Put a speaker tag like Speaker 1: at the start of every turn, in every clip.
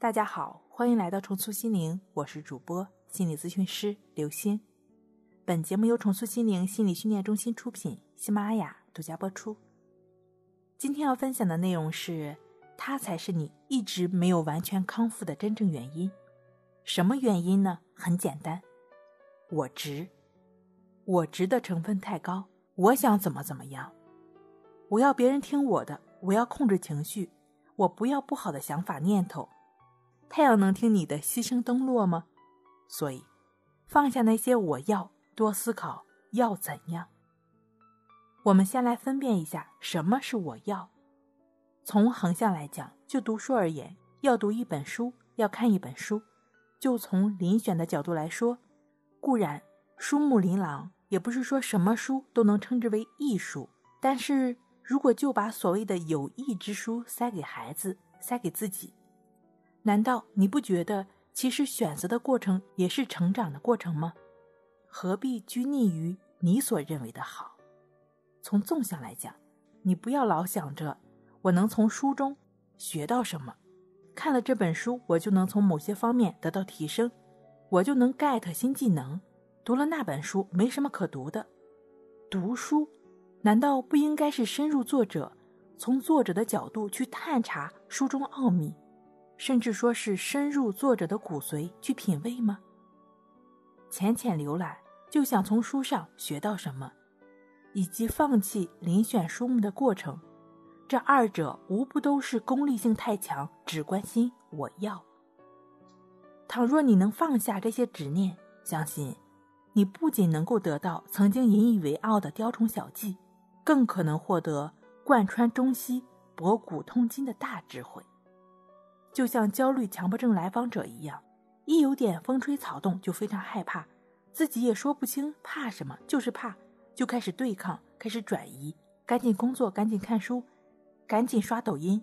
Speaker 1: 大家好，欢迎来到重塑心灵，我是主播心理咨询师刘星。本节目由重塑心灵心理训练中心出品，喜马拉雅独家播出。今天要分享的内容是：它才是你一直没有完全康复的真正原因。什么原因呢？很简单，我执，我执的成分太高。我想怎么怎么样，我要别人听我的，我要控制情绪，我不要不好的想法念头。太阳能听你的牺牲灯落吗？所以，放下那些我要，多思考要怎样。我们先来分辨一下什么是我要。从横向来讲，就读书而言，要读一本书，要看一本书。就从遴选的角度来说，固然书目琳琅，也不是说什么书都能称之为艺术。但是如果就把所谓的有益之书塞给孩子，塞给自己。难道你不觉得，其实选择的过程也是成长的过程吗？何必拘泥于你所认为的好？从纵向来讲，你不要老想着我能从书中学到什么，看了这本书我就能从某些方面得到提升，我就能 get 新技能。读了那本书没什么可读的。读书，难道不应该是深入作者，从作者的角度去探查书中奥秘？甚至说是深入作者的骨髓去品味吗？浅浅浏览就想从书上学到什么，以及放弃遴选书目的过程，这二者无不都是功利性太强，只关心我要。倘若你能放下这些执念，相信你不仅能够得到曾经引以为傲的雕虫小技，更可能获得贯穿中西、博古通今的大智慧。就像焦虑强迫症来访者一样，一有点风吹草动就非常害怕，自己也说不清怕什么，就是怕，就开始对抗，开始转移，赶紧工作，赶紧看书，赶紧刷抖音，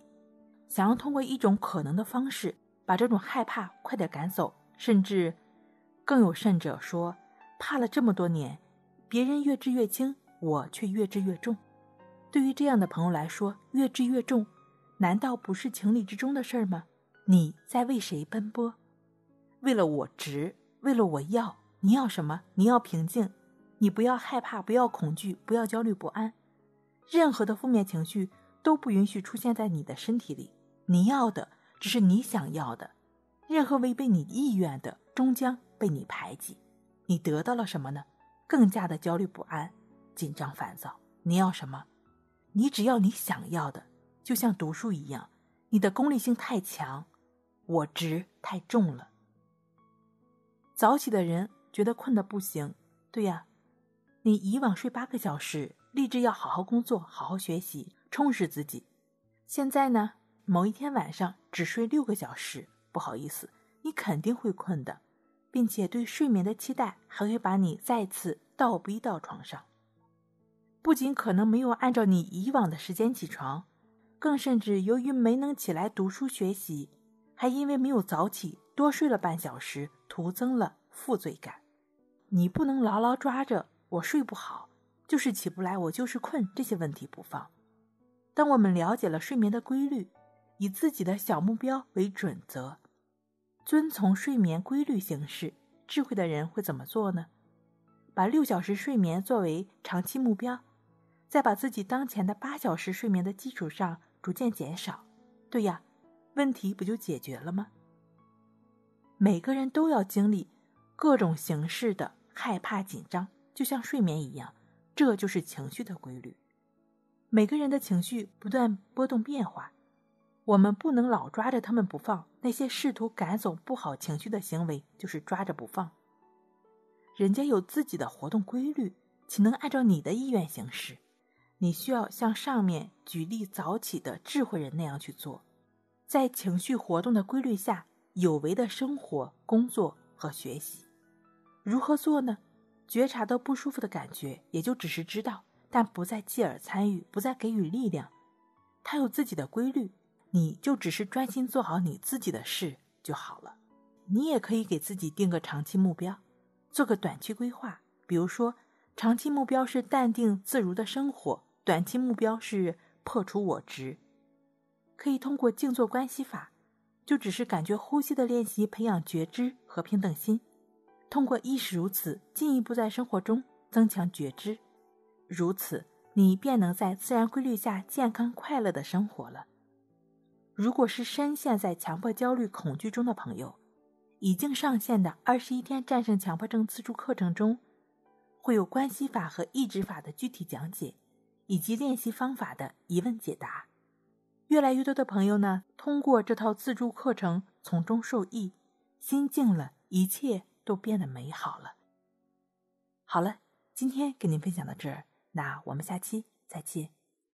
Speaker 1: 想要通过一种可能的方式把这种害怕快点赶走，甚至更有甚者说，怕了这么多年，别人越治越轻，我却越治越重。对于这样的朋友来说，越治越重，难道不是情理之中的事儿吗？你在为谁奔波？为了我值，为了我要。你要什么？你要平静，你不要害怕，不要恐惧，不要焦虑不安。任何的负面情绪都不允许出现在你的身体里。你要的只是你想要的，任何违背你意愿的，终将被你排挤。你得到了什么呢？更加的焦虑不安、紧张烦躁。你要什么？你只要你想要的，就像读书一样，你的功利性太强。我执太重了。早起的人觉得困得不行，对呀，你以往睡八个小时，立志要好好工作、好好学习、充实自己。现在呢，某一天晚上只睡六个小时，不好意思，你肯定会困的，并且对睡眠的期待还会把你再次倒逼到床上。不仅可能没有按照你以往的时间起床，更甚至由于没能起来读书学习。还因为没有早起，多睡了半小时，徒增了负罪感。你不能牢牢抓着我睡不好，就是起不来，我就是困这些问题不放。当我们了解了睡眠的规律，以自己的小目标为准则，遵从睡眠规律行事，智慧的人会怎么做呢？把六小时睡眠作为长期目标，再把自己当前的八小时睡眠的基础上逐渐减少。对呀。问题不就解决了吗？每个人都要经历各种形式的害怕、紧张，就像睡眠一样，这就是情绪的规律。每个人的情绪不断波动变化，我们不能老抓着他们不放。那些试图赶走不好情绪的行为，就是抓着不放。人家有自己的活动规律，岂能按照你的意愿行事？你需要像上面举例早起的智慧人那样去做。在情绪活动的规律下，有为的生活、工作和学习，如何做呢？觉察到不舒服的感觉，也就只是知道，但不再继而参与，不再给予力量。它有自己的规律，你就只是专心做好你自己的事就好了。你也可以给自己定个长期目标，做个短期规划。比如说，长期目标是淡定自如的生活，短期目标是破除我执。可以通过静坐关系法，就只是感觉呼吸的练习，培养觉知和平等心。通过意识如此，进一步在生活中增强觉知，如此你便能在自然规律下健康快乐的生活了。如果是深陷在强迫焦虑恐惧中的朋友，已经上线的二十一天战胜强迫症自助课程中，会有关系法和意志法的具体讲解，以及练习方法的疑问解答。越来越多的朋友呢，通过这套自助课程从中受益，心静了，一切都变得美好了。好了，今天跟您分享到这儿，那我们下期再见。